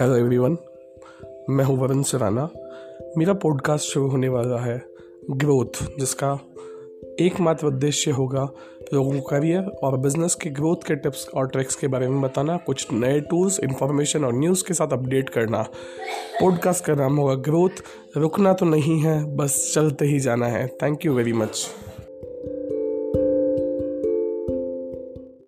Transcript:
Hello everyone मैं हूँ वरुण सराना। मेरा पॉडकास्ट शुरू होने वाला है ग्रोथ जिसका एकमात्र उद्देश्य होगा लोगों को करियर और बिज़नेस के ग्रोथ के टिप्स और ट्रिक्स के बारे में बताना, कुछ नए टूल्स इन्फॉर्मेशन और न्यूज़ के साथ अपडेट करना। पॉडकास्ट का नाम होगा ग्रोथ रुकना तो नहीं है, बस चलते ही जाना है। Thank you very much